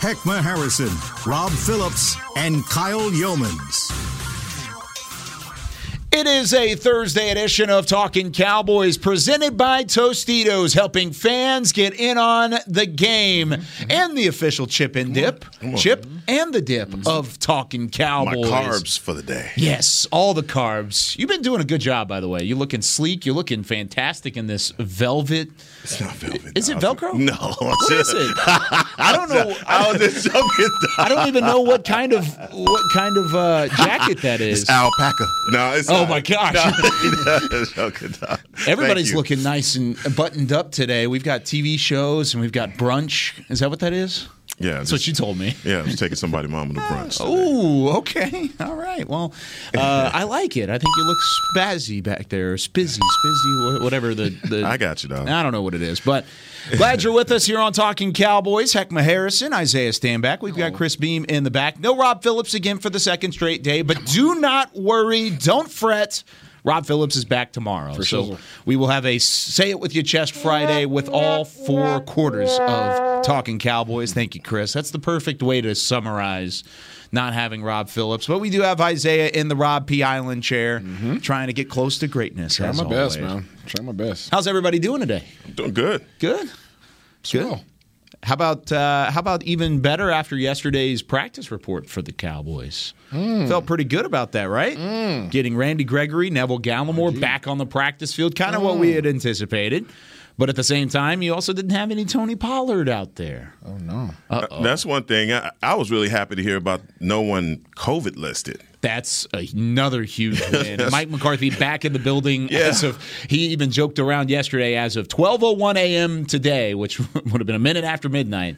Heckman Harrison, Rob Phillips, and Kyle Youmans. It is a Thursday edition of Talking Cowboys presented by Tostitos, helping fans get in on the game and the official chip and dip. Chip and the dip of Talking Cowboys. My carbs for the day. Yes, all the carbs. You've been doing a good job, by the way. You're looking sleek. You're looking fantastic in this velvet. It's not velvet. Is it. Velcro? No. What is it? I don't know. I was just joking. I don't even know what kind of what kind of uh, jacket that is. It's alpaca. No, it's Oh not. my gosh. No, joking. No. Everybody's looking nice and buttoned up today. We've got TV shows and we've got brunch. Is that what that is? Yeah, That's what you told me. Yeah, I was taking somebody mom to brunch. Oh, okay. All right. Well, uh, I like it. I think you look spazzy back there. Spizzy, spizzy, whatever the. the I got you, dog. I don't know what it is, but glad you're with us here on Talking Cowboys. Heckman Harrison, Isaiah Stanback. We've got Chris Beam in the back. No Rob Phillips again for the second straight day, but do not worry. Don't fret. Rob Phillips is back tomorrow. so we will have a Say It With Your Chest Friday with all four quarters of Talking Cowboys. Thank you, Chris. That's the perfect way to summarize not having Rob Phillips. But we do have Isaiah in the Rob P. Island chair mm-hmm. trying to get close to greatness. Try as my best, always. man. Try my best. How's everybody doing today? Doing good. Good. Good. How about uh, how about even better after yesterday's practice report for the Cowboys? Hmm. Felt pretty good about that, right? Hmm. Getting Randy Gregory, Neville Gallimore oh, back on the practice field, kind of hmm. what we had anticipated. But at the same time, you also didn't have any Tony Pollard out there. Oh no. Uh, That's one thing. I, I was really happy to hear about no one COVID listed. That's another huge win. Mike McCarthy back in the building. Yeah. As of he even joked around yesterday as of 12:01 a.m. today, which would have been a minute after midnight,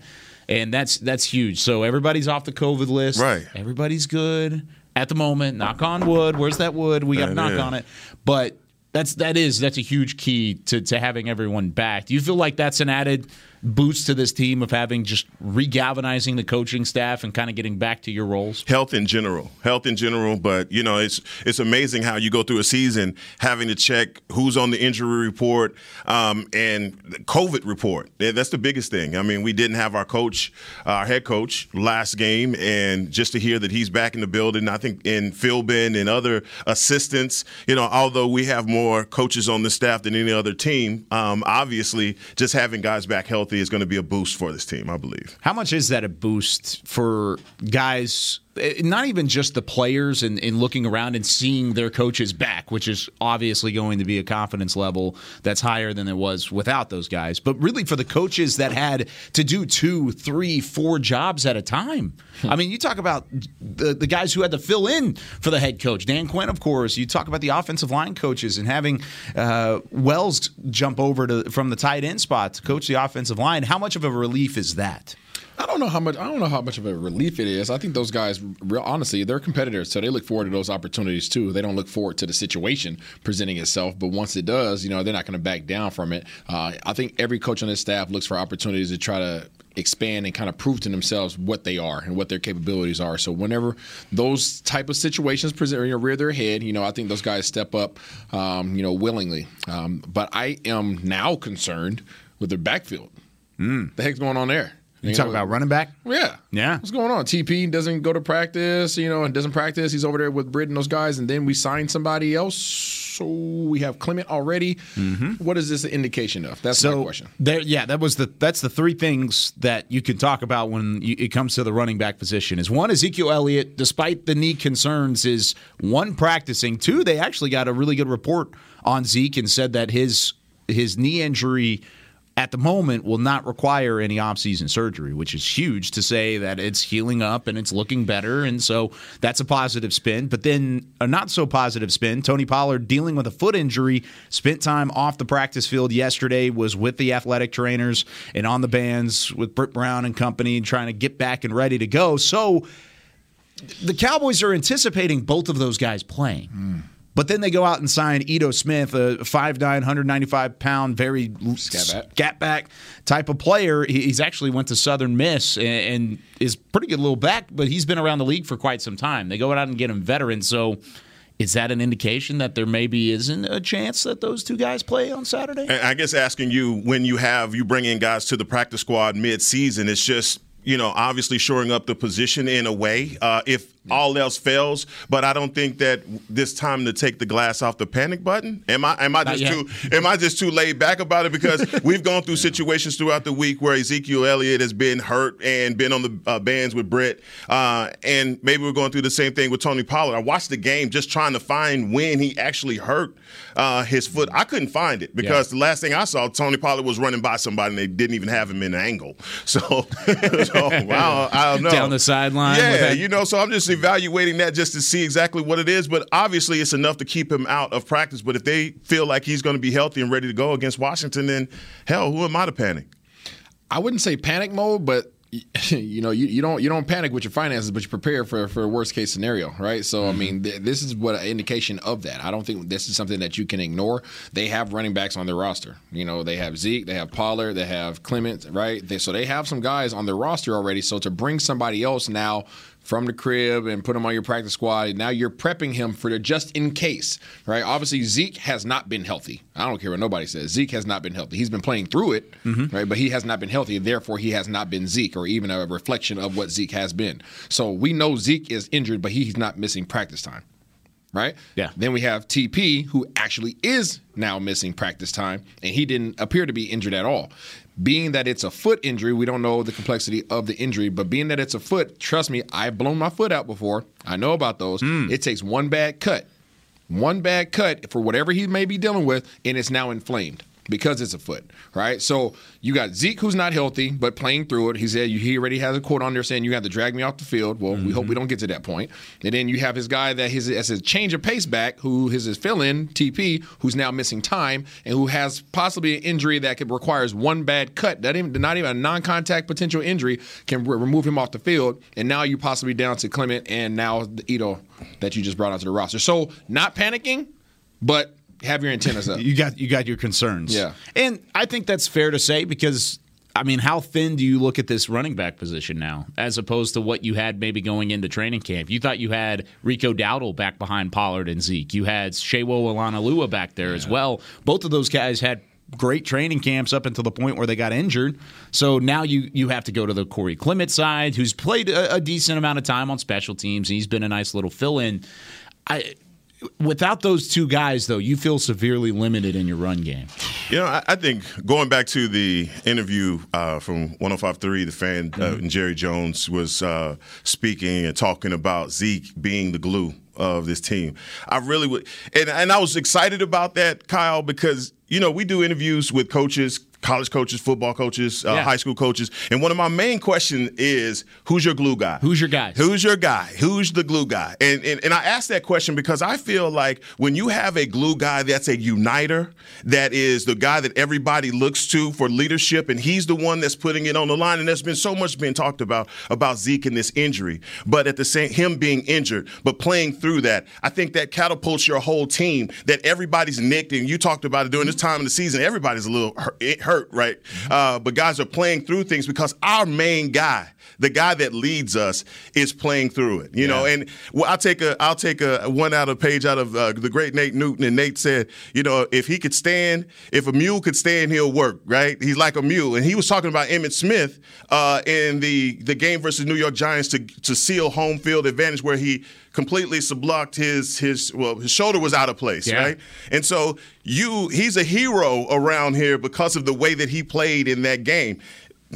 and that's that's huge. So everybody's off the COVID list. Right. Everybody's good at the moment. Knock on wood. Where's that wood? We got to knock is. on it. But that's that is that's a huge key to to having everyone back. Do you feel like that's an added boost to this team of having just regalvanizing the coaching staff and kind of getting back to your roles? health in general. Health in general but you know it's it's amazing how you go through a season having to check who's on the injury report um, and covid report. That's the biggest thing. I mean we didn't have our coach our head coach last game and just to hear that he's back in the building i think in philbin and other assistants you know although we have more coaches on the staff than any other team um, obviously just having guys back healthy is going to be a boost for this team i believe How much is that a boost for guys? Eh, Not even just the players and, and looking around and seeing their coaches back, which is obviously going to be a confidence level that's higher than it was without those guys. But really for the coaches that had to do two, three, four jobs at a time. I mean, you talk about the, the guys who had to fill in for the head coach, Dan Quinn, of course. You talk about the offensive line coaches and having uh, Wells jump over to from the tight end spot to coach the offensive line. How much of a relief is that? I don't know how much. I don't know how much of a relief it is. I think those guys, real honestly, they're competitors, so they look forward to those opportunities too. They don't look forward to the situation presenting itself, but once it does, you know, they're not going to back down from it. Uh, I think every coach on this staff looks for opportunities to try to expand and kind of prove to themselves what they are and what their capabilities are. So whenever those type of situations present you know, rear their head, you know, I think those guys step up, um, you know, willingly. Um, but I am now concerned with their backfield. The heck's going on there? You talk know, about running back? yeah. Yeah. What's going on? TP doesn't go to practice, you know, and doesn't practice. He's over there with Britt and those guys, and then we sign somebody else. So we have Clement already. What is this an indication of? That's my Mm-hmm. Question. there, yeah, that was the that's the three things that you can talk about when you, it comes to the running back position. Is one Ezekiel Elliott, despite the knee concerns, is one practicing. Two, they actually got a really good report on Zeke and said that his his knee injury at the moment will not require any off-season surgery, which is huge to say that it's healing up and it's looking better. And so that's a positive spin. But then a not so positive spin, Tony Pollard dealing with a foot injury, spent time off the practice field yesterday, was with the athletic trainers and on the bands with Britt Brown and company trying to get back and ready to go. So the Cowboys are anticipating both of those guys playing. Mm. But then they go out and sign Ito Smith, a 5'9", 195 pound, very scat back. back type of player. He's actually went to Southern Miss and is pretty good little back, but he's been around the league for quite some time. They go out and get him veteran. So is that an indication that there maybe isn't a chance that those two guys play on Saturday? I guess asking you when you have you bring in guys to the practice squad mid-season, it's just you know, obviously shoring up the position in a way uh, if all else fails. But I don't think that this time to take the glass off the panic button. Am I? Am I just too? Am I just too laid back about it? Because we've gone through situations throughout the week where Ezekiel Elliott has been hurt and been on the uh, bands with Britt, uh, and maybe we're going through the same thing with Tony Pollard. I watched the game just trying to find when he actually hurt uh, his foot. I couldn't find it because yeah. the last thing I saw, Tony Pollard was running by somebody and they didn't even have him in an angle. So. so wow, I don't know. Down the sideline. Yeah, you know, so I'm just evaluating that just to see exactly what it is. But obviously, it's enough to keep him out of practice. But if they feel like he's going to be healthy and ready to go against Washington, then hell, who am I to panic? I wouldn't say panic mode, but you know, you, you don't you don't panic with your finances, but you prepare for for a worst case scenario, right? So mm-hmm. I mean, th- this is what an indication of that. I don't think this is something that you can ignore. They have running backs on their roster. You know, they have Zeke, they have Pollard, they have Clement, right? They, so they have some guys on their roster already. So to bring somebody else now from the crib and put him on your practice squad. Now you're prepping him for the just in case, right? Obviously, Zeke has not been healthy. I don't care what nobody says. Zeke has not been healthy. He's been playing through it, mm-hmm. right? But he has not been healthy. Therefore, he has not been Zeke or even a reflection of what Zeke has been. So we know Zeke is injured, but he's not missing practice time right? Yeah. Then we have TP, who actually is now missing practice time, and he didn't appear to be injured at all being that it's a foot injury, we don't know the complexity of the injury, but being that it's a foot, trust me, I've blown my foot out before. I know about those. Mm. It takes one bad cut, one bad cut for whatever he may be dealing with, and it's now inflamed because it's a foot, right? So you got Zeke who's not healthy but playing through it. He said he already has a quote on there saying you have to drag me off the field. Well, mm-hmm. we hope we don't get to that point. And then you have his guy that his as a change of pace back who is his fill-in TP who's now missing time and who has possibly an injury that could requires one bad cut. That even not even a non-contact potential injury can re- remove him off the field. And now you possibly down to Clement and now the Ito that you just brought onto the roster. So not panicking, but have your antennas up. you got you got your concerns. Yeah, and I think that's fair to say because I mean, how thin do you look at this running back position now, as opposed to what you had maybe going into training camp? You thought you had Rico Dowdle back behind Pollard and Zeke. You had Sewo Olonilua back there yeah. as well. Both of those guys had great training camps up until the point where they got injured. So now you you have to go to the Corey Clement side, who's played a, a decent amount of time on special teams. And he's been a nice little fill in. I without those two guys, though, you feel severely limited in your run game. You know, I, I think going back to the interview uh, from 105.3, the fan, uh, mm-hmm. uh, and Jerry Jones was uh, speaking and talking about Zeke being the glue of this team. I really would, and, and I was excited about that, Kyle, because, you know, we do interviews with coaches college coaches, football coaches, uh, yeah. high school coaches. And one of my main questions is who's your glue guy? Who's your guy? Who's your guy? Who's the glue guy? And, and, and I ask that question because I feel like when you have a glue guy that's a uniter, that is the guy that everybody looks to for leadership, and he's the one that's putting it on the line. And there's been so much being talked about about Zeke and this injury, but at the same him being injured, but playing through that, I think that catapults your whole team. That everybody's nicked, and you talked about it during this time of the season. Everybody's a little hurt hurt, right? Uh, but guys are playing through things because our main guy, the guy that leads us, is playing through it. You yeah. know, and well, I'll take a I'll take a one out of page out of uh, the great Nate Newton, and Nate said, you know, if he could stand, if a mule could stand, he'll work. Right? He's like a mule, and he was talking about Emmitt Smith uh, in the the game versus New York Giants to to seal home field advantage, where he completely subluxed his his well his shoulder was out of place, yeah. right? And so you he's a hero around here because of the way that he played in that game.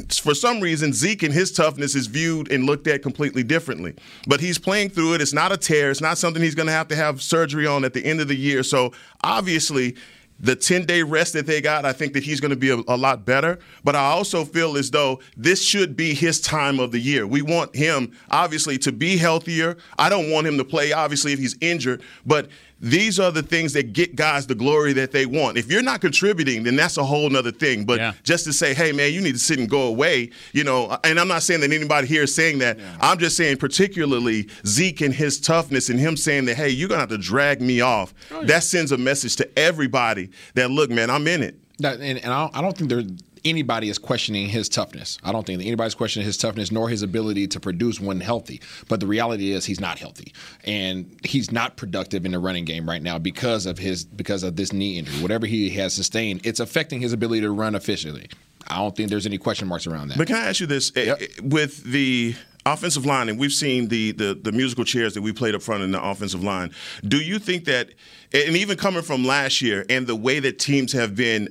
For some reason, Zeke and his toughness is viewed and looked at completely differently. But he's playing through it. It's not a tear. It's not something he's going to have to have surgery on at the end of the year. So obviously, the 10 day rest that they got, I think that he's going to be a, a, lot better. But I also feel as though this should be his time of the year. We want him, obviously, to be healthier. I don't want him to play, obviously, if he's injured. But these are the things that get guys the glory that they want. If you're not contributing, then that's a whole nother thing. But Yeah. just to say, hey man, you need to sit and go away, you know, and I'm not saying that anybody here is saying that. I'm just saying particularly Zeke and his toughness and him saying that, hey, you're gonna have to drag me off. Oh, that sends a message to everybody that look, man, I'm in it. That, and, and I, don't, I don't think there anybody is questioning his toughness. I don't think that anybody's questioning his toughness nor his ability to produce when healthy. But the reality is he's not healthy, and he's not productive in the running game right now because of his because of this knee injury. Whatever he has sustained, it's affecting his ability to run efficiently. I don't think there's any question marks around that. But can I ask you this? Eh, eh, With the offensive line, and we've seen the, the the musical chairs that we played up front in the offensive line. Do you think that, and even coming from last year, and the way that teams have been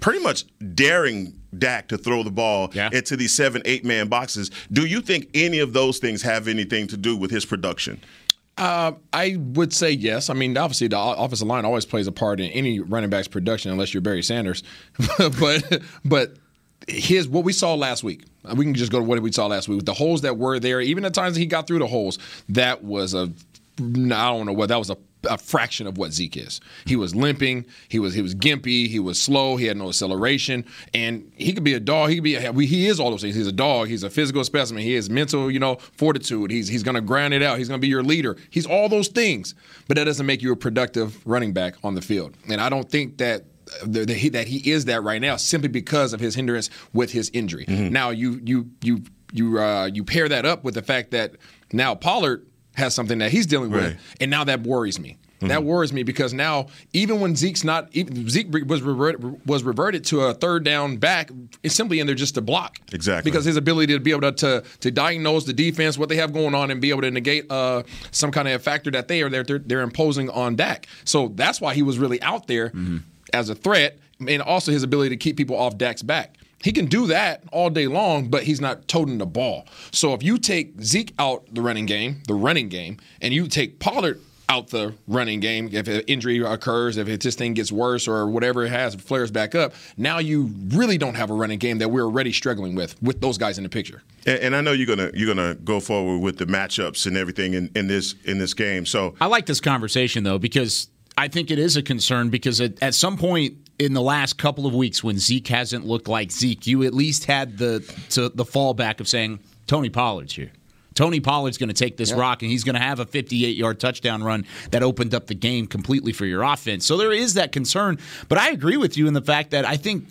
pretty much daring Dak to throw the ball Yeah. into these seven, eight man boxes, do you think any of those things have anything to do with his production? Uh, I would say yes. I mean, obviously, the offensive line always plays a part in any running back's production, unless you're Barry Sanders. but but his what we saw last week. uh, We can just go to what we saw last week. with The holes that were there, even the times that he got through the holes, that was a I don't know what that was a, a fraction of what Zeke is. He was limping. He was he was gimpy. He was slow. He had no acceleration, and he could be a dog. He could be a, he is all those things. He's a dog. He's a physical specimen. He has mental you know fortitude. He's he's gonna grind it out. He's gonna be your leader. He's all those things, but that doesn't make you a productive running back on the field. And I don't think that that he, that he is that right now simply because of his hindrance with his injury. Now you you you you uh, you pair that up with the fact that now Pollard has something that he's dealing Right. with, and now that worries me. That worries me because now even when Zeke's not even Zeke was reverted, was reverted to a third down back, it's simply in there just to block. Exactly. Because his ability to be able to, to to diagnose the defense, what they have going on, and be able to negate uh, some kind of a factor that they are they're, they're they're imposing on Dak. So that's why he was really out there as a threat, and also his ability to keep people off Dak's back. He can do that all day long, but he's not toting the ball. So if you take Zeke out the running game, the running game, and you take Pollard out the running game, if an injury occurs, if it, this thing gets worse or whatever it has flares back up, now you really don't have a running game that we're already struggling with with those guys in the picture. And, and I know you're gonna you're gonna go forward with the matchups and everything in, in this in this game. So I like this conversation though because I think it is a concern because at, at some point in the last couple of weeks when Zeke hasn't looked like Zeke, you at least had the to the fallback of saying Tony Pollard's here. Tony Pollard's going to take this rock and he's going to have a 58 yard touchdown run that opened up the game completely for your offense. So there is that concern. But I agree with you in the fact that I think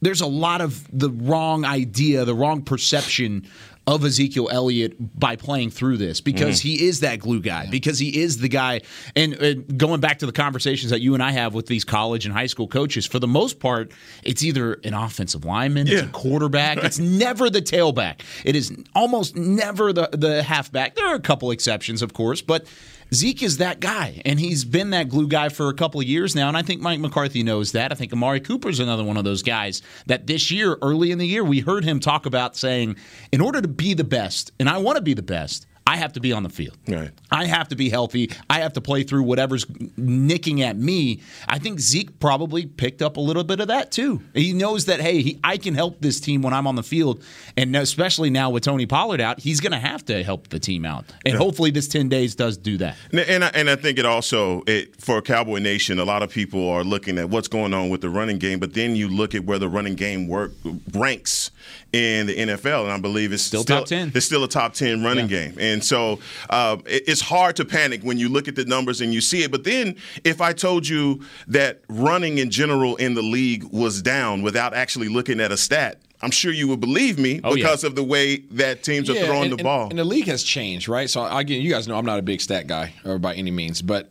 there's a lot of the wrong idea, the wrong perception of Ezekiel Elliott by playing through this because he is that glue guy, because he is the guy. And uh, going back to the conversations that you and I have with these college and high school coaches, for the most part, it's either an offensive lineman, it's a Yeah. quarterback, it's never the tailback. It is almost never the, the halfback. There are a couple exceptions, of course, but Zeke is that guy, and he's been that glue guy for a couple of years now. And I think Mike McCarthy knows that. I think Amari Cooper's another one of those guys that this year, early in the year, we heard him talk about saying, in order to be the best, and I want to be the best, I have to be on the field. Right. I have to be healthy. I have to play through whatever's nicking at me. I think Zeke probably picked up a little bit of that too. He knows that hey, he, I can help this team when I'm on the field, and especially now with Tony Pollard out, he's going to have to help the team out. And hopefully, this ten days does do that. And and I, and I think it also it, for Cowboy Nation, a lot of people are looking at what's going on with the running game, but then you look at where the running game work ranks in the NFL, and I believe it's Still top 10. It's still a top ten running game, and so uh, it- it's hard to panic when you look at the numbers and you see it. But then, if I told you that running in general in the league was down without actually looking at a stat. I'm sure you would believe me Oh, yeah. because of the way that teams are throwing and, the ball. And, and the league has changed, right? So again, you guys know I'm not a big stat guy or by any means, but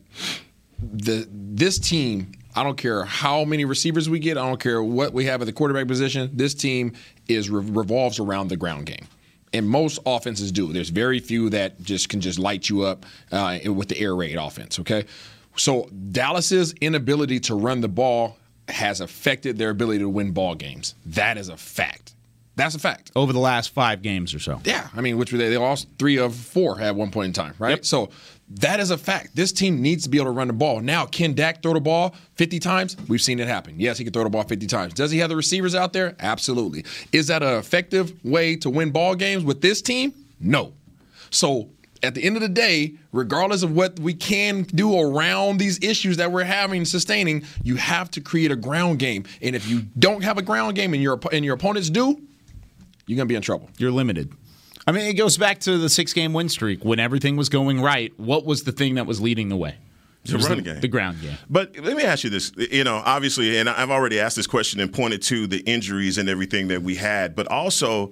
the this team, I don't care how many receivers we get, I don't care what we have at the quarterback position. This team is revolves around the ground game. And most offenses do. There's very few that just can just light you up uh, with the air raid offense. Okay, so Dallas's inability to run the ball has affected their ability to win ball games. That is a fact. That's a fact. Over the last five games or so. Yeah, I mean, which were they? They lost three of four at one point in time, right? Yep. So that is a fact. This team needs to be able to run the ball. Now, can Dak throw the ball 50 times? We've seen it happen. Yes, he can throw the ball 50 times. Does he have the receivers out there? Absolutely. Is that an effective way to win ball games with this team? No. So at the end of the day, regardless of what we can do around these issues that we're having sustaining, you have to create a ground game. And if you don't have a ground game and your and your opponents do, you're gonna be in trouble. You're limited. I mean, it goes back to the six game win streak when everything was going right. What was the thing that was leading the way? The the, game. the ground game. But let me ask you this. You know, obviously, and I've already asked this question and pointed to the injuries and everything that we had, but also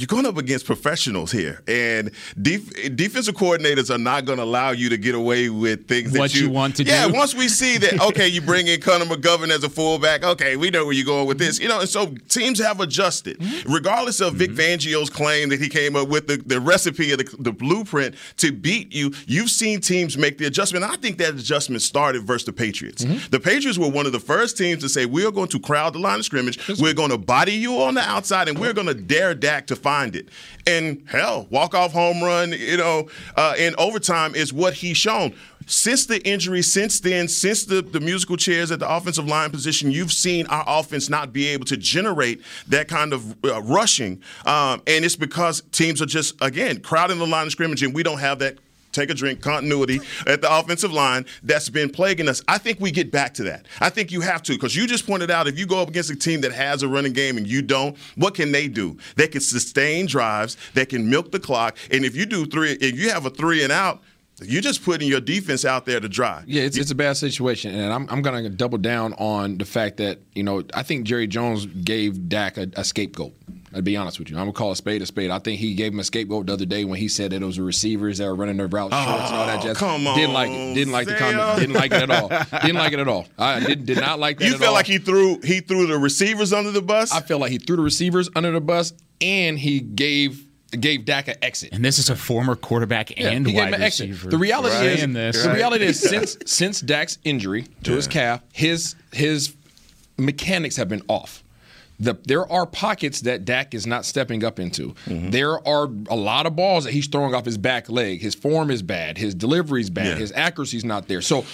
you're going up against professionals here, and def- defensive coordinators are not going to allow you to get away with things What that you, you want to yeah, do. Yeah, once we see that, okay, you bring in Connor McGovern as a fullback. Okay, we know where you're going with this. You know, and so teams have adjusted, Mm-hmm. regardless of Vic Fangio's claim that he came up with the, the recipe of the, the blueprint to beat you. You've seen teams make the adjustment. I think that adjustment started versus the Patriots. Mm-hmm. The Patriots were one of the first teams to say, we are going to crowd the line of scrimmage. We're going to body you on the outside, and we're going to dare Dak to find it. And hell, walk off home run, you know, uh, in overtime is what he's shown. Since the injury, since then, since the, the musical chairs at the offensive line position, you've seen our offense not be able to generate that kind of uh, rushing. Um, and it's because teams are just, again, crowding the line of scrimmage, and we don't have that take a drink continuity at the offensive line that's been plaguing us. I think we get back to that. I think you have to because you just pointed out if you go up against a team that has a running game and you don't, what can they do? They can sustain drives, they can milk the clock, and if you do three, if you have a three and out. You're just putting your defense out there to dry. Yeah, it's, it's a bad situation, and I'm, I'm going to double down on the fact that you know I think Jerry Jones gave Dak a, a scapegoat. I'll be honest with you. I'm gonna call a spade a spade. I think he gave him a scapegoat the other day when he said that it was the receivers that were running their route shorts and all that oh, jazz. Oh, come Didn't like it. Didn't like the comment. Didn't like it at all. Didn't like it at all. I did, did not like that. You at feel all. like he threw he threw the receivers under the bus? I feel like he threw the receivers under the bus and he gave gave Dak an exit. And this is a former quarterback Yeah, and he gave wide him an exit. receiver. The reality is, this. the reality is, since since Dak's injury to his calf, his his mechanics have been off. The, there are pockets that Dak is not stepping up into. Mm-hmm. There are a lot of balls that he's throwing off his back leg. His form is bad. His delivery is bad. Yeah. His accuracy's not there. So,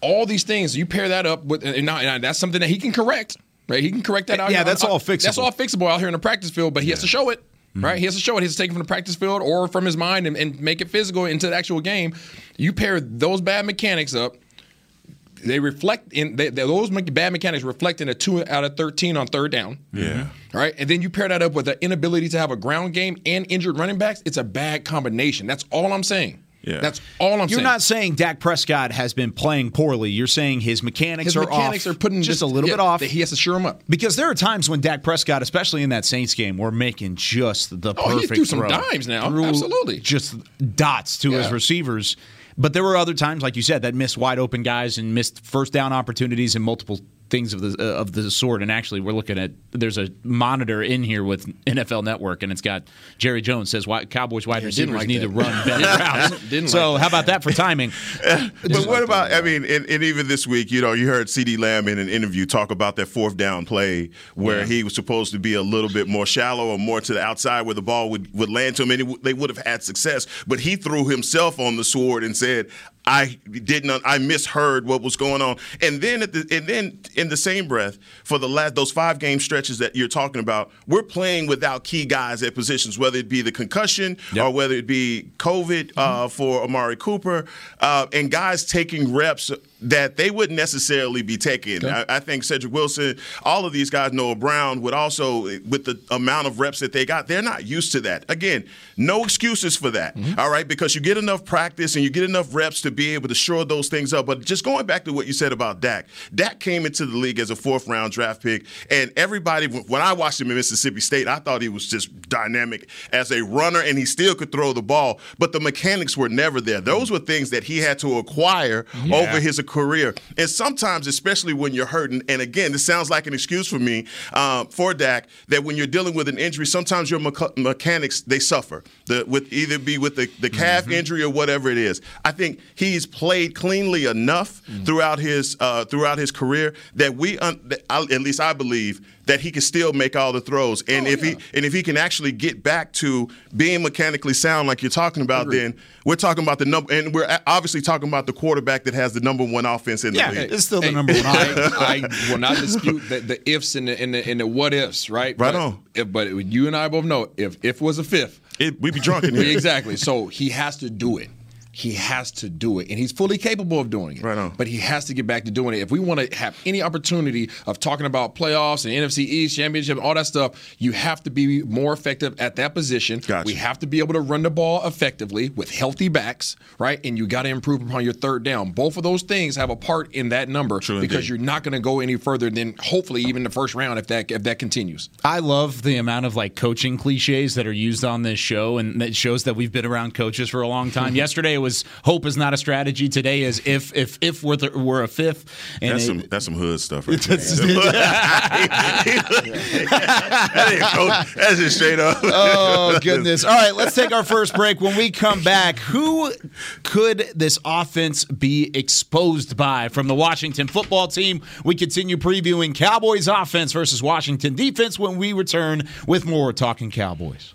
all these things you pair that up with, and, now, and that's something that he can correct. Right? He can correct that out. Yeah, here. that's all fixable. That's all fixable out here in the practice field. But he has to show it. Right, he has to show it. He has to take it from the practice field or from his mind and, and make it physical into the actual game. You pair those bad mechanics up, they reflect in they, they- those me- bad mechanics reflect in a two out of thirteen on third down. Yeah. Mm-hmm. All right, and then you pair that up with the inability to have a ground game and injured running backs. It's a bad combination. That's all I'm saying. Yeah. That's all I'm saying. You're not saying Dak Prescott has been playing poorly. You're saying his mechanics his are mechanics off, are putting just a little yeah, bit off. He has to shore them up. Because there are times when Dak Prescott, especially in that Saints game, were making just the Oh, he perfect threw some dimes now. Absolutely. Just dots to his receivers. But there were other times, like you said, that missed wide open guys and missed first down opportunities and multiple things of the uh, of the sort. And actually, we're looking at there's a monitor in here with NFL Network, and it's got Jerry Jones says why Cowboys wide Yeah, didn't receivers like need that. to run better routes. Didn't so like how about that for timing? But what about? I mean, and, and even this week, you know, you heard CeeDee Lamb in an interview talk about that fourth down play where he was supposed to be a little bit more shallow or more to the outside where the ball would, would land to him, and it, they would have had success. But he threw himself on the sword and said, "I didn't. I misheard what was going on." And then at the and then in the same breath, for the last those five game stretches that you're talking about, we're playing without key guys at positions, whether it be the concussion or whether it be COVID uh, for Amari Cooper, uh, and guys taking reps that they wouldn't necessarily be taking. I, I think Cedric Wilson, all of these guys, Noah Brown, would also, with the amount of reps that they got, they're not used to that. Again, no excuses for that. Mm-hmm. all right, because you get enough practice and you get enough reps to be able to shore those things up. But just going back to what you said about Dak, Dak came into the league as a fourth round draft pick, and everybody, when I watched him in Mississippi State, I thought he was just dynamic as a runner, and he still could throw the ball. But the mechanics were never there. Those were things that he had to acquire over his career. And sometimes, especially when you're hurting, and again, this sounds like an excuse for me uh, for Dak, that when you're dealing with an injury, sometimes your mecha- mechanics they suffer. The, with either be with the, the calf injury or whatever it is. I think he's played cleanly enough throughout his uh, throughout his career that we, un- that I, at least I believe, that he can still make all the throws. And Oh, if yeah. he and if he can actually get back to being mechanically sound like you're talking about, then we're talking about the number, and we're obviously talking about the quarterback that has the number one offense in the Yeah, league. it's still the Hey, number one. I, I will not dispute the, the ifs and the, and the and the what ifs, right? Right but, on. If, but you and I both know if if was a fifth, It, we'd be drunk in here. exactly. So he has to do it. He has to do it, and he's fully capable of doing it. Right on. But he has to get back to doing it. If we want to have any opportunity of talking about playoffs and NFC East championship, all that stuff, you have to be more effective at that position. Gotcha. We have to be able to run the ball effectively with healthy backs, right? And you got to improve upon your third down. Both of those things have a part in that number True because indeed. you're not going to go any further than hopefully even the first round if that if that continues. I love the amount of like coaching cliches that are used on this show, and that shows that we've been around coaches for a long time. Yesterday it was hope is not a strategy. Today is if if if we're, the, we're a fifth. And That's it- some that's some hood stuff. Right there. that ain't coach. That's just straight up. Oh goodness! All right, let's take our first break. When we come back, who could this offense be exposed by from the Washington football team? We continue previewing Cowboys offense versus Washington defense when we return with more talking Cowboys.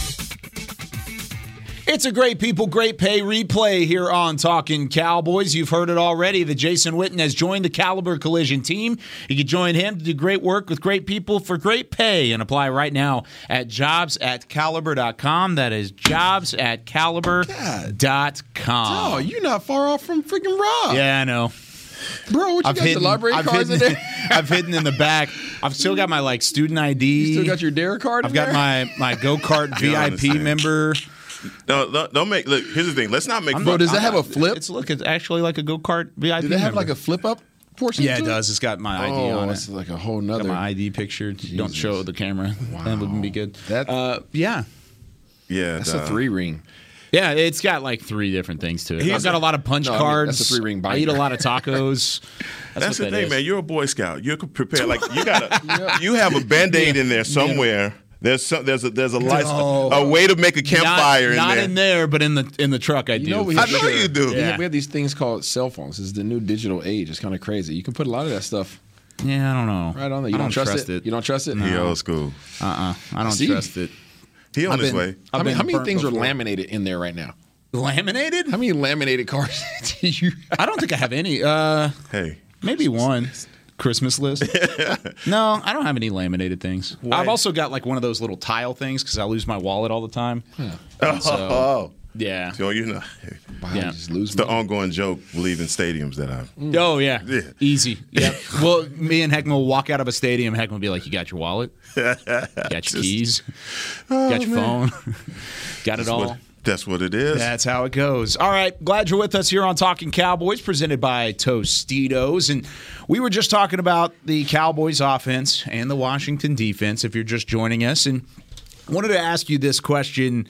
It's a great people, great pay replay here on Talking Cowboys. You've heard it already. that Jason Witten has joined the Caliber Collision team. You can join him to do great work with great people for great pay and apply right now at jobs at caliber.com. That is jobs at caliber.com. Oh, you're not far off from freaking Rob. Yeah, I know. Bro, what you I've got hidden, the library I've cards hidden, in there? I've hidden in the back. I've still got my like student ID. You still got your Dare card I've in got there? my my go kart VIP understand. member. No, no, don't make. Look, here's the thing. Let's not make. I'm fun- not- does that I'm have a flip? It's look, it's actually like a go kart VIP. Do they have member. like a flip up portion? Yeah, to it does. It's got my ID Oh, on it. it's like a whole Got my ID picture. Don't show the camera. That wouldn't be good. That- uh, yeah, Yeah, That's duh. a three ring. yeah. It's got like three different things to it. Here's I've got a- a lot of punch No, I mean, cards. that's a three-ring I eat a lot of tacos. That's, That's the that thing, is. man. You're a Boy Scout. You're prepared. Like you got to You have a band aid in there somewhere. There's some. There's a. There's a license. A way to make a campfire not, not in there. Not in there, but in the in the truck. I You do. know we I have know sure. you do. We, have, Yeah. we have these things called cell phones. This is the new digital age. It's kind of crazy. You can put a lot of that stuff yeah, I don't know. right on there. You I don't, trust, it? You don't trust it? He old school. Uh uh I don't See? trust it. He on I've his been- way. How I've many, been how many things before. are laminated in there right now? Laminated? How many laminated cars do you I don't think I have any. Uh, Hey, maybe one. Christmas list? no, I don't have any laminated things. I've also got like one of those little tile things because I lose my wallet all the time. oh, So- oh, oh, Yeah. so you know, Wow, Yeah. just lose It's the ongoing joke leaving stadiums that I. Mm. Oh yeah, Yeah. easy. Yeah. well, me and Heckman will walk out of a stadium. Heckman will be like, "You got your wallet? Got your keys? Oh, got your man. phone? got it all?" what, that's what it is. That's how it goes. All right, glad you're with us here on Talking Cowboys, presented by Tostitos. And we were just talking about the Cowboys offense and the Washington defense. If you're just joining us, and I wanted to ask you this question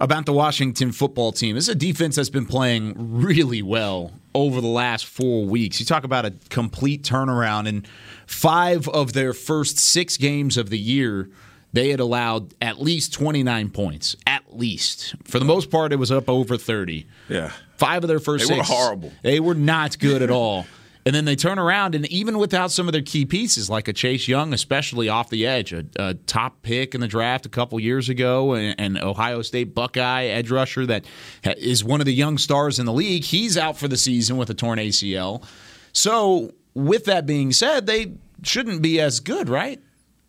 about the Washington football team. This is a defense that's been playing really well over the last four weeks. You talk about a complete turnaround, and five of their first six games of the year, they had allowed at least 29 points. At least. For the most part, it was up over 30. Yeah. Five of their first They were horrible. They were not good at all. And then they turn around, and even without some of their key pieces, like a Chase Young, especially off the edge, a, a top pick in the draft a couple years ago, and an Ohio State Buckeye edge rusher that is one of the young stars in the league, he's out for the season with a torn ACL. So, with that being said, they shouldn't be as good, right?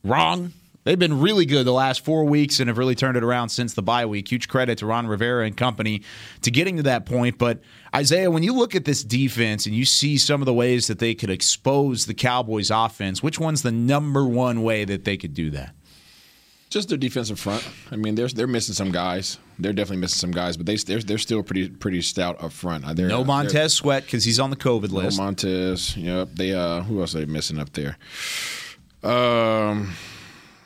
Wrong. They've been really good the last four weeks and have really turned it around since the bye week. Huge credit to Ron Rivera and company to getting to that point. But Isaiah, when you look at this defense and you see some of the ways that they could expose the Cowboys' offense, which one's the number one way that they could do that? Just their defensive front. I mean, they're they're missing some guys. They're definitely missing some guys, but they they're, they're still pretty pretty stout up front. Uh, They're, No Montez Sweat because he's on the COVID No list. Montez. Yep. They uh who else are they missing up there? Um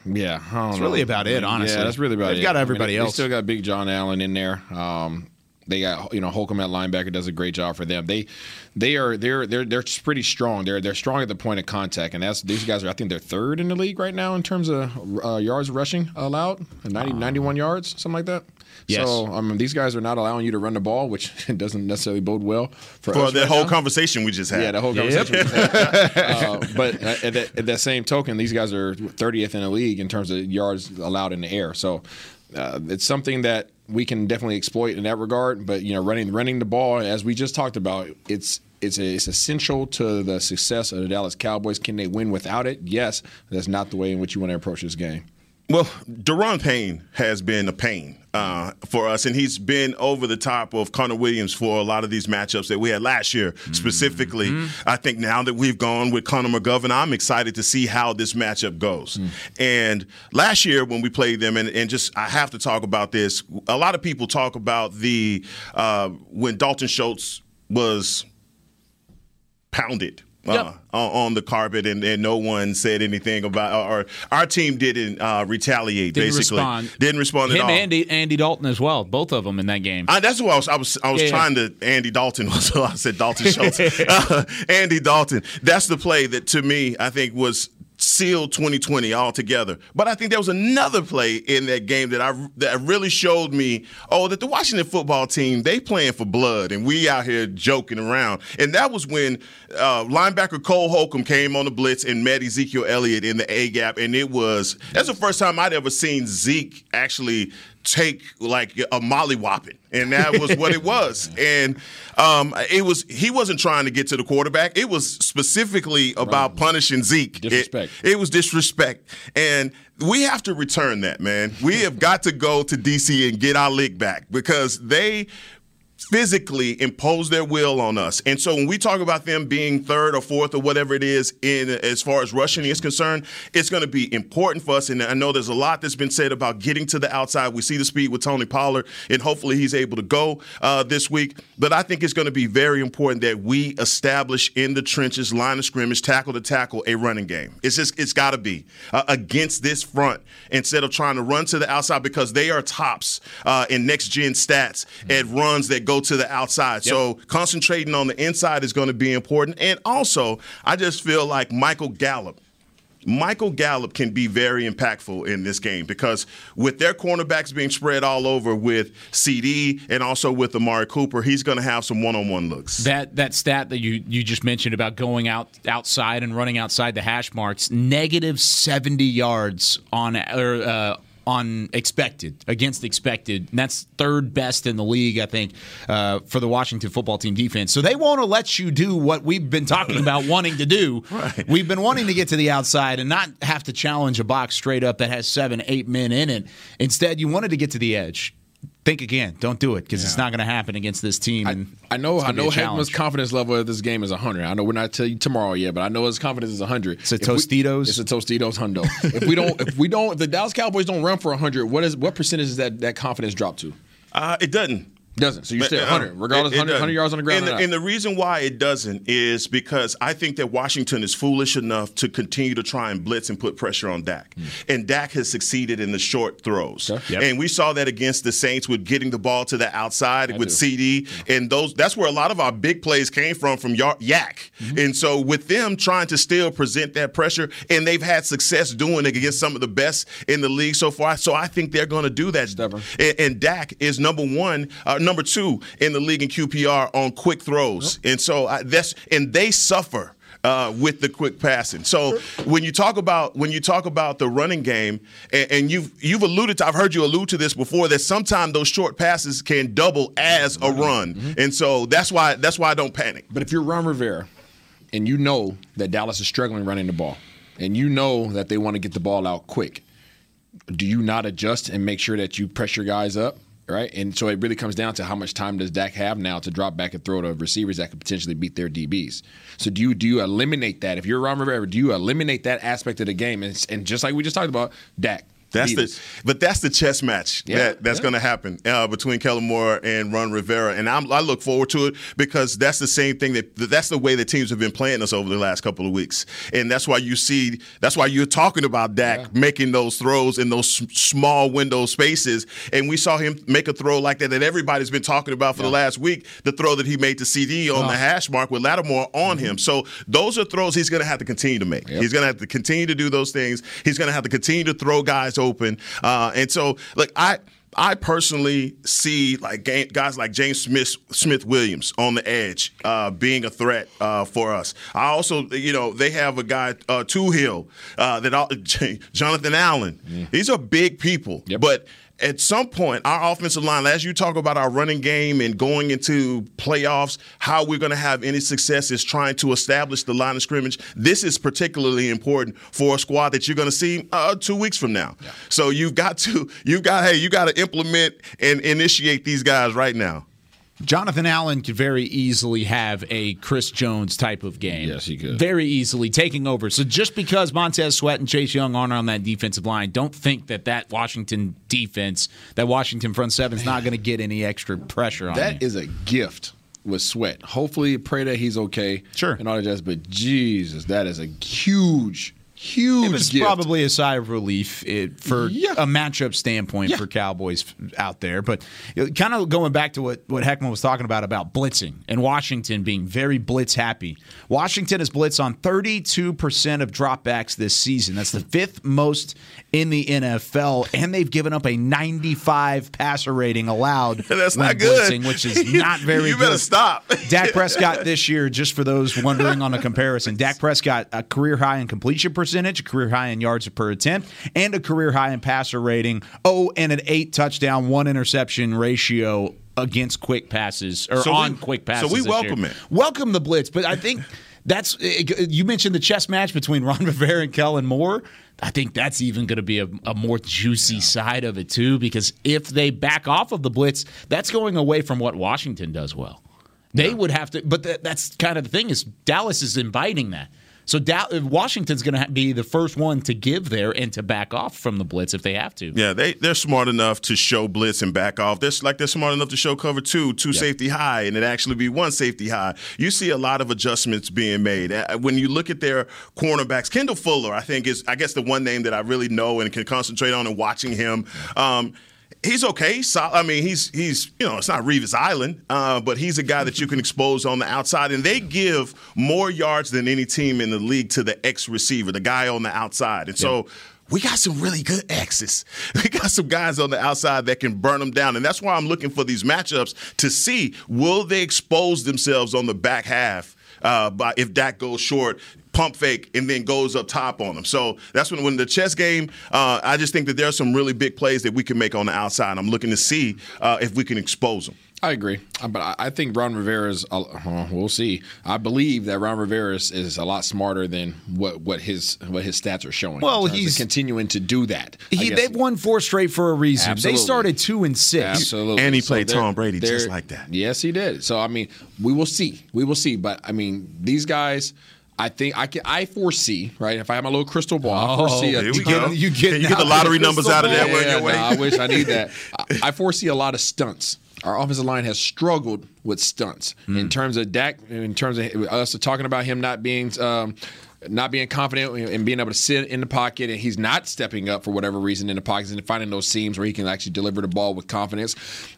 yeah, I don't That's know. really about it, honestly. Yeah, that's really about it. They've it. got I mean, everybody else. They still got Big John Allen in there. Um, they got you know Holcomb at linebacker does a great job for them. They they are they're they're they're pretty strong. They're they're strong at the point of contact, and that's these guys are I think they're third in the league right now in terms of uh, yards rushing allowed, 90, 91 yards, something like that. Yes. So um, these guys are not allowing you to run the ball, which doesn't necessarily bode well for, For us that right whole now. conversation we just had. Yeah, the whole Yep. conversation. we just had. uh, but at that, at that same token, these guys are 30th in the league in terms of yards allowed in the air. So uh, it's something that we can definitely exploit in that regard. But you know, running running the ball, as we just talked about, it's it's a, it's essential to the success of the Dallas Cowboys. Can they win without it? Yes. That's not the way in which you want to approach this game. Well, Daron Payne has been a pain uh, for us, and he's been over the top of Connor Williams for a lot of these matchups that we had last year. Specifically, I think now that we've gone with Connor McGovern, I'm excited to see how this matchup goes. And last year when we played them, and, and just I have to talk about this. A lot of people talk about the uh, when Dalton Schultz was pounded. Uh, Yep. on, on the carpet, and, and no one said anything about, or our team didn't uh, retaliate. Didn't basically, respond. didn't respond at Him all. and Andy, Andy Dalton as well, both of them in that game. I, that's what I was. I was. I was yeah. trying to. Andy Dalton was. I said Dalton Schultz. Uh, Andy Dalton. That's the play that to me I think was sealed 2020 altogether. But I think there was another play in that game that I that really showed me oh that the Washington football team they playing for blood and we out here joking around. And that was when uh, linebacker Cole Holcomb came on the blitz and met Ezekiel Elliott in the A gap, and it was that's the first time I'd ever seen Zeke actually take like a mollywhopping, and that was what it was. And um, it was he wasn't trying to get to the quarterback. It was specifically about punishing Zeke. It- Disrespect. It, was disrespect, and we have to return that, man. We have got to go to DC and get our lick back because they physically impose their will on us. And so when we talk about them being third or fourth or whatever it is in as far as rushing is concerned, it's going to be important for us. And I know there's a lot that's been said about getting to the outside. We see the speed with Tony Pollard, and hopefully he's able to go uh, this week. But I think it's going to be very important that we establish in the trenches, line of scrimmage, tackle to tackle, a running game. It's just it's got to be uh, against this front instead of trying to run to the outside because they are tops uh, in next gen stats at runs that go to the outside. So concentrating on the inside is going to be important. And also, I just feel like Michael Gallup. Michael Gallup can be very impactful in this game because with their cornerbacks being spread all over with CeeDee and also with Amari Cooper, he's going to have some one-on-one looks. That that stat that you you just mentioned about going out outside and running outside the hash marks, negative seventy yards on or uh, on expected against expected. And that's third best in the league, I think, uh, for the Washington football team defense. So they want to let you do what we've been talking about wanting to do. Right. We've been wanting to get to the outside and not have to challenge a box straight up that has seven, eight men in it. Instead, you wanted to get to the edge think again. Don't do it because it's not going to happen against this team. And I know. I know a. Heckman's confidence level of this game is 100. I know we're not telling you tomorrow yet, but I know his confidence is 100. It's a If we- Tostitos? it's a Tostitos hundo. if we don't, if we don't, if the Dallas Cowboys don't run for 100, what is what percentage is that that confidence drop to? Uh, it doesn't. Doesn't. So you stay Uh, 100, regardless, it- it 100, 100 yards on the ground. And the, and the reason why it doesn't is because I think that Washington is foolish enough to continue to try and blitz and put pressure on Dak. Hmm. And Dak has succeeded in the short throws. And we saw that against the Saints with getting the ball to the outside with CeeDee. And those that's where a lot of our big plays came from from Yak. Mm-hmm. And so with them trying to still present that pressure, and they've had success doing it against some of the best in the league so far. So I think they're going to do that. And, and Dak is number one, uh, number two in the league in QBR on quick throws. And so I, that's and they suffer. Uh, with the quick passing, so when you talk about when you talk about the running game, and, and you've you've alluded to, I've heard you allude to this before, that sometimes those short passes can double as a run, and so that's why that's why I don't panic. But if you're Ron Rivera and you know that Dallas is struggling running the ball, and you know that they want to get the ball out quick, do you not adjust and make sure that you press your guys up? Right. And so it really comes down to how much time does Dak have now to drop back and throw to receivers that could potentially beat their DBs. So do you do you eliminate that? If you're Ron Rivera, do you eliminate that aspect of the game? And, and just like we just talked about, Dak. That's the, but that's the chess match Yeah, that, that's yeah. going to happen uh, between Kellen Moore and Ron Rivera, and I'm, I look forward to it because that's the same thing that that's the way the teams have been playing us over the last couple of weeks, and that's why you see that's why you're talking about Dak making those throws in those small window spaces, and we saw him make a throw like that that everybody's been talking about for the last week, the throw that he made to CeeDee on the hash mark with Lattimore on him. So those are throws he's going to have to continue to make. He's going to have to continue to do those things. He's going to have to continue to throw guys open. Uh, and so, like I. I personally see like guys like James Smith Smith Williams on the edge uh, being a threat uh, for us. I also, you know, they have a guy uh, Two Hill uh, that all, Jonathan Allen. These are big people, but at some point, our offensive line, as you talk about our running game and going into playoffs, how we're going to have any success is trying to establish the line of scrimmage. This is particularly important for a squad that you're going to see uh, two weeks from now. So you've got to, you've got, hey, you got to implement and initiate these guys right now. Jonathan Allen could very easily have a Chris Jones type of game. Yes, he could. Very easily taking over. So just because Montez Sweat and Chase Young aren't on that defensive line, don't think that that Washington defense, that Washington front seven is not going to get any extra pressure on That you. is a gift with Sweat. Hopefully, pray that he's okay. Sure. And all that jazz. But Jesus, that is a huge, huge It was gift. probably a sigh of relief it, for a matchup standpoint for Cowboys out there. But kind of going back to what, what Heckman was talking about, about blitzing and Washington being very blitz happy. Washington has blitzed on 32% of dropbacks this season. That's the fifth most in the NFL. And they've given up a 95 passer rating allowed. That's when not good. blitzing, which is not very good. You good. better stop. Dak Prescott this year, just for those wondering on a comparison, Dak Prescott a career high in completion percentage, a career high in yards per attempt, and a career high in passer rating. Oh, and an eight touchdown, one interception ratio against quick passes or So we- on quick passes. so we this year. welcome it. Welcome the blitz, but I think. That's you mentioned the chess match between Ron Rivera and Kellen Moore. I think that's even going to be a, a more juicy side of it too, because if they back off of the blitz, that's going away from what Washington does well. They would have to, but that, that's kind of the thing is Dallas is inviting that. So Washington's going to be the first one to give there and to back off from the blitz if they have to. Yeah, they they're smart enough to show blitz and back off. They're like they're smart enough to show cover two, two safety high, and it actually be one safety high. You see a lot of adjustments being made when you look at their cornerbacks. Kendall Fuller, I think, is I guess the one name that I really know and can concentrate on and watching him. Um, He's okay. Sol- I mean, he's he's you know it's not Revis Island, uh, but he's a guy that you can expose on the outside, and they give more yards than any team in the league to the X receiver, the guy on the outside, and so we got some really good X's. We got some guys on the outside that can burn them down. And that's why I'm looking for these matchups to see will they expose themselves on the back half uh, by if Dak goes short. Pump fake and then goes up top on them. So that's when when the chess game. Uh, I just think that there are some really big plays that we can make on the outside. I'm looking to see uh, if we can expose them. I agree, Uh, but I- I think Ron Rivera's. Uh, we'll see. I believe that Ron Rivera is, is a lot smarter than what, what his what his stats are showing. in Well, terms of he's- continuing to do that. He, they've won four straight for a reason. Absolutely. They started two and six. Absolutely. And he So played they're- Tom Brady just like that. Yes, he did. So I mean, we will see. We will see. But I mean, these guys. I think I can. I foresee right. If I have my little crystal ball, I Oh, foresee. A here we ton- You get- you get the lottery numbers out of that Yeah, you're no, I wish I need that. I, I foresee a lot of stunts. Our offensive line has struggled with stunts in terms of Dak. In terms of us talking about him not being. Um, not being confident and being able to sit in the pocket, and he's not stepping up for whatever reason in the pockets and finding those seams where he can actually deliver the ball with confidence.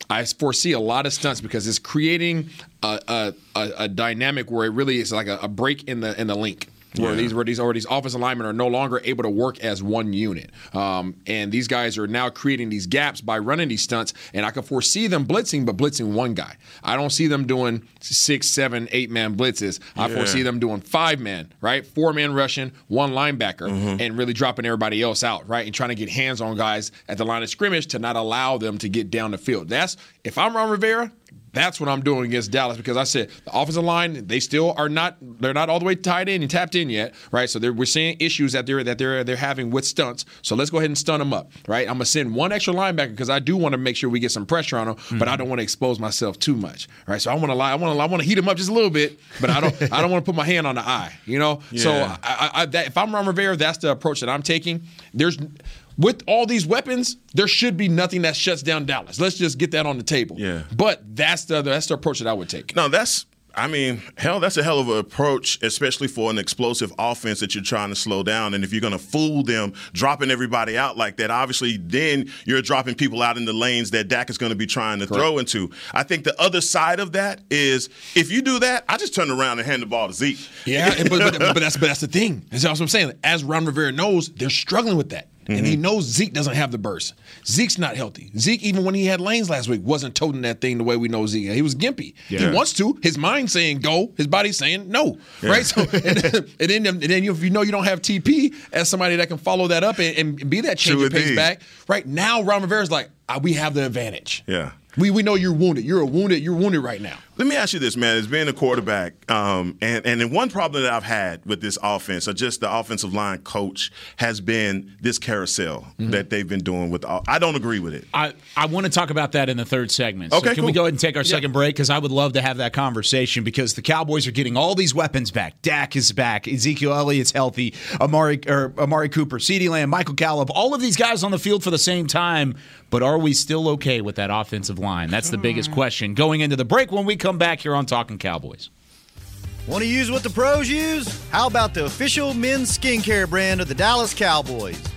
I foresee a lot of stunts because it's creating a, a, a, a dynamic where it really is like a, a break in the in the link where Yeah. these where these or these offensive linemen are no longer able to work as one unit. Um, and these guys are now creating these gaps by running these stunts. And I can foresee them blitzing, but blitzing one guy. I don't see them doing six, seven, eight man blitzes. I Yeah. foresee them doing five man, right? Four man rushing, one linebacker, and really dropping everybody else out, right? And trying to get hands on guys at the line of scrimmage to not allow them to get down the field. That's if I'm Ron Rivera. That's what I'm doing against Dallas because I said the offensive line they still are not they're not all the way tied in and tapped in yet, right? So they're, we're seeing issues that they're that they're they're having with stunts. So let's go ahead and stun them up, right? I'm gonna send one extra linebacker because I do want to make sure we get some pressure on them, but I don't want to expose myself too much, right? So I want to lie, I want to I want to heat them up just a little bit, but I don't I don't want to put my hand on the eye, you know. So Yeah. I, I, I, that, if I'm Ron Rivera, that's the approach that I'm taking. There's with all these weapons, there should be nothing that shuts down Dallas. Let's just get that on the table. Yeah. But that's the that's the approach that I would take. No, that's. I mean, hell, that's a hell of an approach, especially for an explosive offense that you're trying to slow down. And if you're going to fool them, dropping everybody out like that, obviously, then you're dropping people out in the lanes that Dak is going to be trying to throw into. I think the other side of that is if you do that, I just turn around and hand the ball to Zeke. Yeah, but, but, but that's but that's the thing. That's what I'm saying. As Ron Rivera knows, they're struggling with that. And Mm-hmm. he knows Zeke doesn't have the burst. Zeke's not healthy. Zeke, even when he had lanes last week, wasn't toting that thing the way we know Zeke. He was gimpy. He wants to. His mind's saying go. His body's saying no. Yeah. Right. So and, then- and then and then if you know you don't have TP as somebody that can follow that up and, and be that change of pace back. Right now, Ron Rivera's like, ah, we have the advantage. Yeah. We we know you're wounded. You're a wounded. You're wounded right now. Let me ask you this, man. As being a quarterback, um, and and then one problem that I've had with this offense, or just the offensive line coach, has been this carousel Mm-hmm. that they've been doing with. All, I don't agree with it. I, I want to talk about that in the third segment. So Okay, can we go ahead and take our second break? Because I would love to have that conversation because the Cowboys are getting all these weapons back. Dak is back. Ezekiel Elliott's healthy. Amari or Amari Cooper, CeeDee Lamb, Michael Gallup, all of these guys on the field for the same time. But are we still okay with that offensive line? That's the biggest question going into the break when we come back here on Talking Cowboys. Want to use what the pros use? How about the official men's skincare brand of the Dallas Cowboys?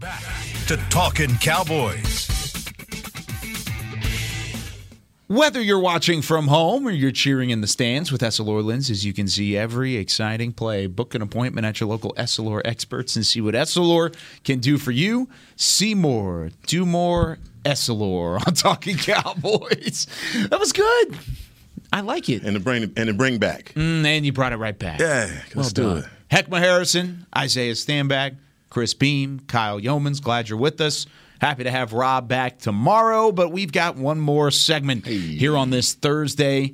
Back to Talking Cowboys. Whether you're watching from home or you're cheering in the stands with Essilor lenses, you can see every exciting play. Book an appointment at your local Essilor experts and see what Essilor can do for you. See more, do more Essilor on Talking Cowboys. That was good. I like it. And to bring and to bring back. Mm, and you brought it right back. Yeah, well let's do done. it. Heckman Harrison, Isaiah Stanback, Chris Beam, Kyle Youmans. Glad you're with us. Happy to have Rob back tomorrow, but we've got one more segment here on this Thursday.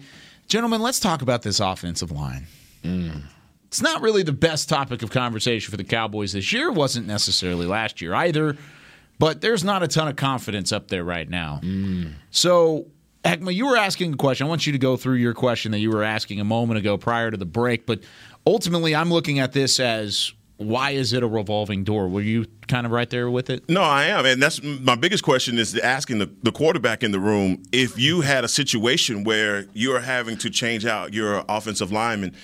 Gentlemen, let's talk about this offensive line. Mm. It's not really the best topic of conversation for the Cowboys this year. Wasn't necessarily last year either, but there's not a ton of confidence up there right now. Mm. So, Heckman, you were asking a question. I want you to go through your question that you were asking a moment ago prior to the break, but ultimately, I'm looking at this as why is it a revolving door? Were you kind of right there with it? No, I am, and that's my biggest question is asking the, the quarterback in the room if you had a situation where you're having to change out your offensive lineman.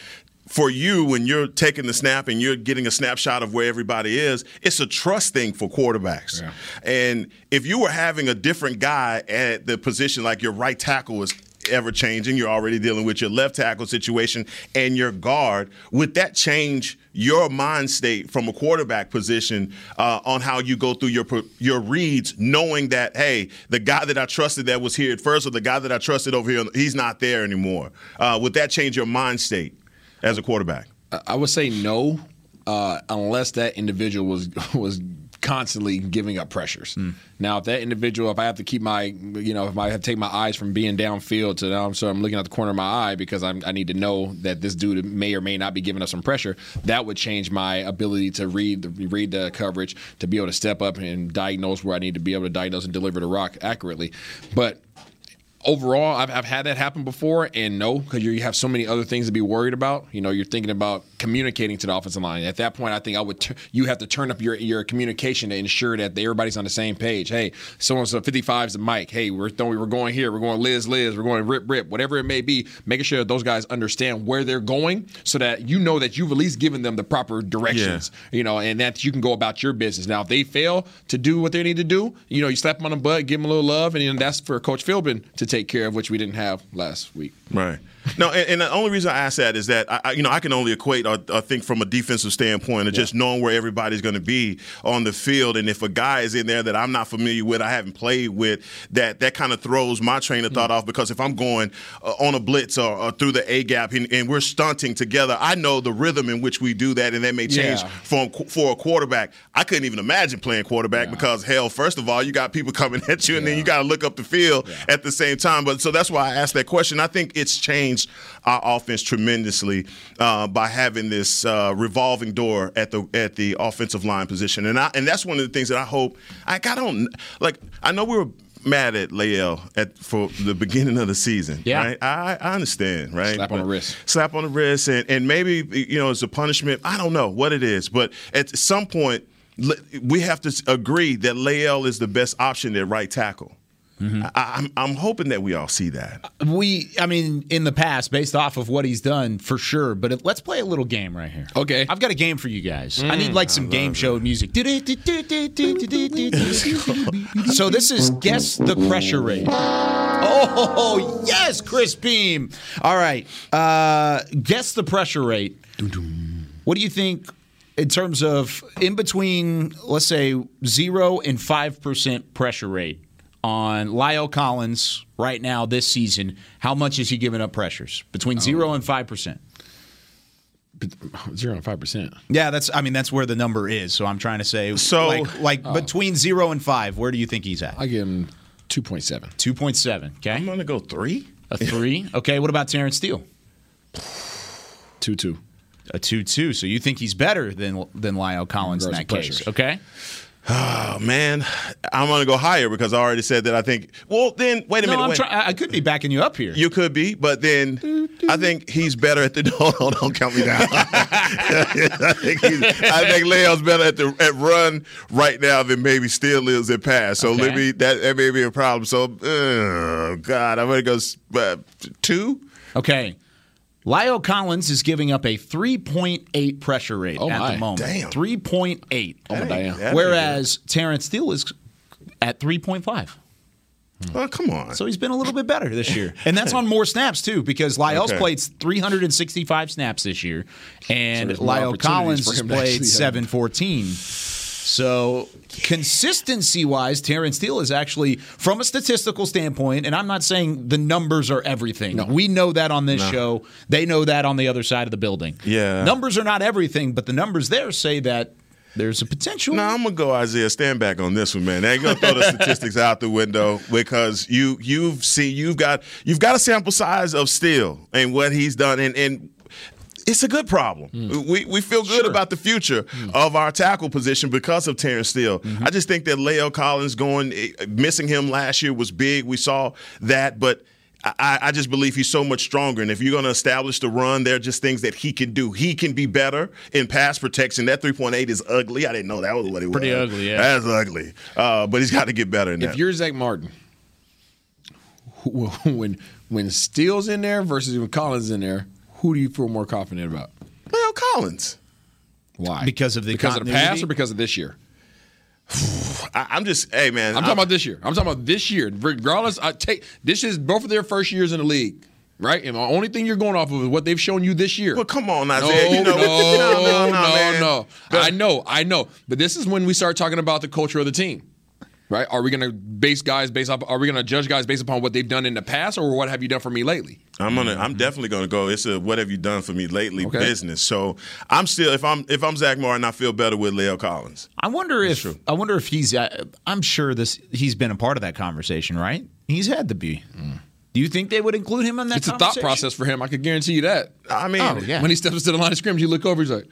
For you, when you're taking the snap and you're getting a snapshot of where everybody is, it's a trust thing for quarterbacks. And if you were having a different guy at the position, like your right tackle is ever changing. You're already dealing with your left tackle situation and your guard. Would that change your mind state from a quarterback position uh, on how you go through your your reads, knowing that hey, the guy that I trusted that was here at first, or the guy that I trusted over here, he's not there anymore? Uh, would that change your mind state as a quarterback? I would say no, uh, unless that individual was was constantly giving up pressures. Hmm. Now, if that individual, if I have to keep my, you know, if I have to take my eyes from being downfield to now, so I'm looking at the corner of my eye because I'm, I need to know that this dude may or may not be giving us some pressure. That would change my ability to read the read the coverage, to be able to step up and diagnose where I need to be able to diagnose and deliver the rock accurately. But overall, I've, I've had that happen before, and no, because you have so many other things to be worried about. You know, you're thinking about communicating to the offensive line. At that point, I think I would. T- you have to turn up your your communication to ensure that everybody's on the same page. Hey, someone's so 55 is the mic. Hey, we're throwing, we're going here. We're going Liz, Liz. We're going Rip, Rip. Whatever it may be, making sure that those guys understand where they're going, so that you know that you've at least given them the proper directions. You know, and that you can go about your business. Now, if they fail to do what they need to do, you know, you slap them on the butt, give them a little love, and then that's for Coach Philbin to take care of, which we didn't have last week. Right. No, and, and the only reason I ask that is that I, I- you know I can only equate or, or think from a defensive standpoint of just knowing where everybody's going to be on the field, and if a guy is in there that I'm not familiar with, I haven't played with, that that kind of throws my train of thought Mm. off because if I'm going uh, on a blitz or, or through the A gap and, and we're stunting together, I know the rhythm in which we do that, and that may change Yeah. from for a quarterback. I couldn't even imagine playing quarterback because hell, first of all, you got people coming at you, and then you got to look up the field at the same time. But so that's why I asked that question. I think it's changed our offense tremendously uh, by having this uh, revolving door at the at the offensive line position, and I and that's one of the things that I hope. I, I don't like. I know we were mad at La'el at for the beginning of the season. Yeah. right? I, I understand. Right, Slap on the wrist. slap on the wrist, and, and maybe you know it's a punishment. I don't know what it is, but at some point we have to agree that La'el is the best option at right tackle. Mm-hmm. I, I'm I'm hoping that we all see that. We, I mean, in the past, based off of what he's done, for sure. But it, let's play a little game right here. Okay. I've got a game for you guys. I Mm, need like some game show music. so this is guess the pressure rate. Oh yes, Chris Beam. All right, uh, guess the pressure rate. What do you think in terms of in between, let's say zero and five percent pressure rate on La'el Collins right now this season? How much is he giving up pressures between oh. zero and five percent? Oh, zero and five percent. Yeah, that's. I mean, that's where the number is. So I'm trying to say, So- like, like Oh. between zero and five, where do you think he's at? I give him two point seven. Two point seven. Okay, I'm gonna go three. a three. Okay, what about Terrence Steele? Two two. A two two. So you think he's better than than La'el Collins in that pressures. case? Okay. Oh man, I'm gonna go higher because I already said that. I think. Well, then wait a No, minute. I'm wait. try- I could be backing you up here. You could be, but then I think he's better at the. Hold on, don't count me down. I think think La'el's better at the at run right now than maybe still is at pass. So Okay. let me that that may be a problem. So, uh, God, I'm gonna go uh, two. Okay. La'el Collins is giving up a 3.8 pressure rate Oh, at my. the moment. Damn. 3.8. Oh, my damn. Whereas Terrence Steele is at 3.5. good. Hmm. well, come on. So he's been a little bit better this year. And that's on more snaps, too, because La'el's Okay. played 365 snaps this year, and there's more La'el Collins has played actually have- 714. So consistency wise, Terrence Steele is actually, from a statistical standpoint, and I'm not saying the numbers are everything. We know that on this show. They know that on the other side of the building. Yeah. Numbers are not everything, but the numbers there say that there's a potential. No, I'm gonna go Isaiah. Stand back on this one, man. I ain't gonna throw the statistics out the window because you you've seen you've got you've got a sample size of Steele and what he's done, and and it's a good problem. We we feel good about the future of our tackle position because of Terrence Steele. I just think that La'el Collins going eh, missing him last year was big. We saw that, but. I, I just believe he's so much stronger. And if you're going to establish the run, there are just things that he can do. He can be better in pass protection. That 3.8 is ugly. I didn't know that was what it Pretty was. Pretty ugly, yeah. That's ugly. Uh, but he's got to get better in If that. you're Zack Martin, when when Steele's in there versus when Collins is in there, who do you feel more confident about? La'el Collins. Why? Because of the because of the past or because of this year? I, I'm just, hey, man. I'm talking about this year. I'm talking about this year. Regardless, I take this is both of their first years in the league, right? And the only thing you're going off of is what they've shown you this year. Well, come on, No, Isaiah. you know, no, no, no, no, no, no. I know, I know. But this is when we start talking about the culture of the team. Right? Are we going to base guys based off? Are we going to judge guys based upon what they've done in the past, or what have you done for me lately? I'm gonna. I'm definitely gonna go. It's a what have you done for me lately Okay. business. So I'm still. If I'm if I'm Zack Martin, I feel better with La'el Collins. I wonder if I wonder if he's. Uh, I'm sure this. He's been a part of that conversation, right? He's had to be. Do you think they would include him in that? It's a thought process for him. I could guarantee you that. I mean, Oh, yeah. when he steps into the line of scrimmage, you look over, he's like,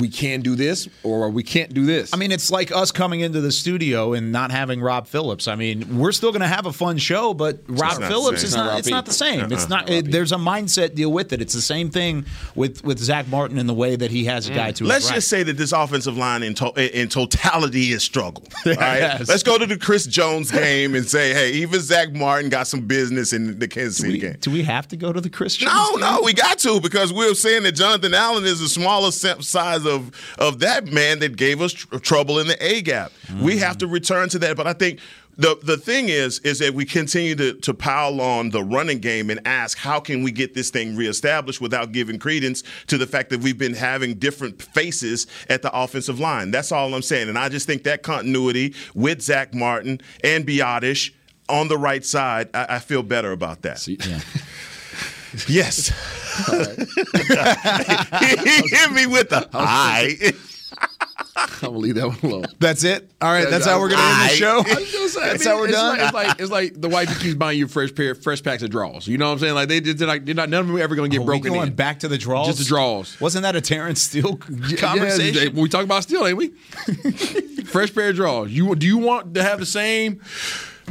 "We can do this, or we can't do this." I mean, it's like us coming into the studio and not having Rob Phillips. I mean, we're still going to have a fun show, but Rob Phillips is Not not. It's not the same. It's Uh-uh. not. It, there's a mindset deal with it. It's the same thing with with Zack Martin in the way that he has a guy to. Let's right. just say that this offensive line in, to- in totality is struggle. All right, Yes. let's go to the Chris Jones game and say, hey, even Zack Martin got some business in the Kansas Do City we, game. do we have to go to the Christian? No, no, we got to because we're saying that Jonathan Allen is the smallest sam- size of of that man that gave us tr- trouble in the A gap. We have to return to that, but I think. The, the thing is is that we continue to, to pile on the running game and ask how can we get this thing reestablished without giving credence to the fact that we've been having different faces at the offensive line. That's all I'm saying. And I just think that continuity with Zack Martin and Biotish on the right side, I, I feel better about that. Yes. he hit me with the I. I'm gonna leave that one alone. That's it. All right, that's how we're going to end the show. I was gonna say, That's mean, how we're it's done. Like, it's like it's like the wife keeps buying you fresh pair, fresh packs of draws. You know what I'm saying? Like they did, they're like they're not none of them are ever going to get Are we broken going in. back to the draws? Just the draws. Wasn't that a Terrence Steele Yeah, conversation? we talk about steel, ain't we? fresh pair of draws. You do you want to have the same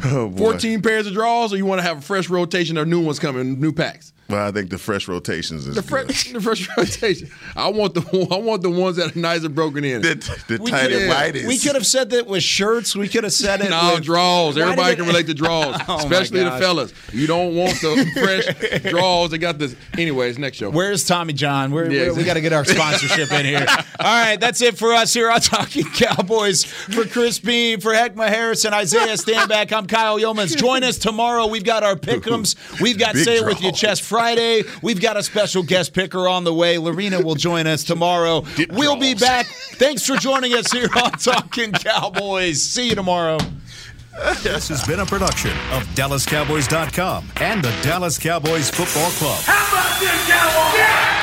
Oh, boy. 14 pairs of draws, or you want to have a fresh rotation of new ones coming, new packs? Well, I think the fresh rotations is The good. fresh, the fresh rotation. I want the I want the ones that are nice and broken in. the, the We tight could- and white. We could have said that with shirts. We could have said it. No with, draws. Everybody did can relate to draws, Oh, especially the fellas. You don't want the fresh draws. They got this. Anyways, next show. Where's Tommy John? We're, Yeah, we're- we got to get our sponsorship in here. All right, that's it for us here on Talking Cowboys. For Chris Beam, for Heckman Harrison, Isaiah Stanback, I'm Kyle Youmans. Join us tomorrow. We've got our pick'ems. We've got Big Say It With Your draw. Chest Friday. We've got a special guest picker on the way. Lorena will join us tomorrow. We'll be back. Thanks for joining us here on Talking Cowboys. See you tomorrow. This has been a production of DallasCowboys.com and the Dallas Cowboys Football Club. How about this, Cowboys?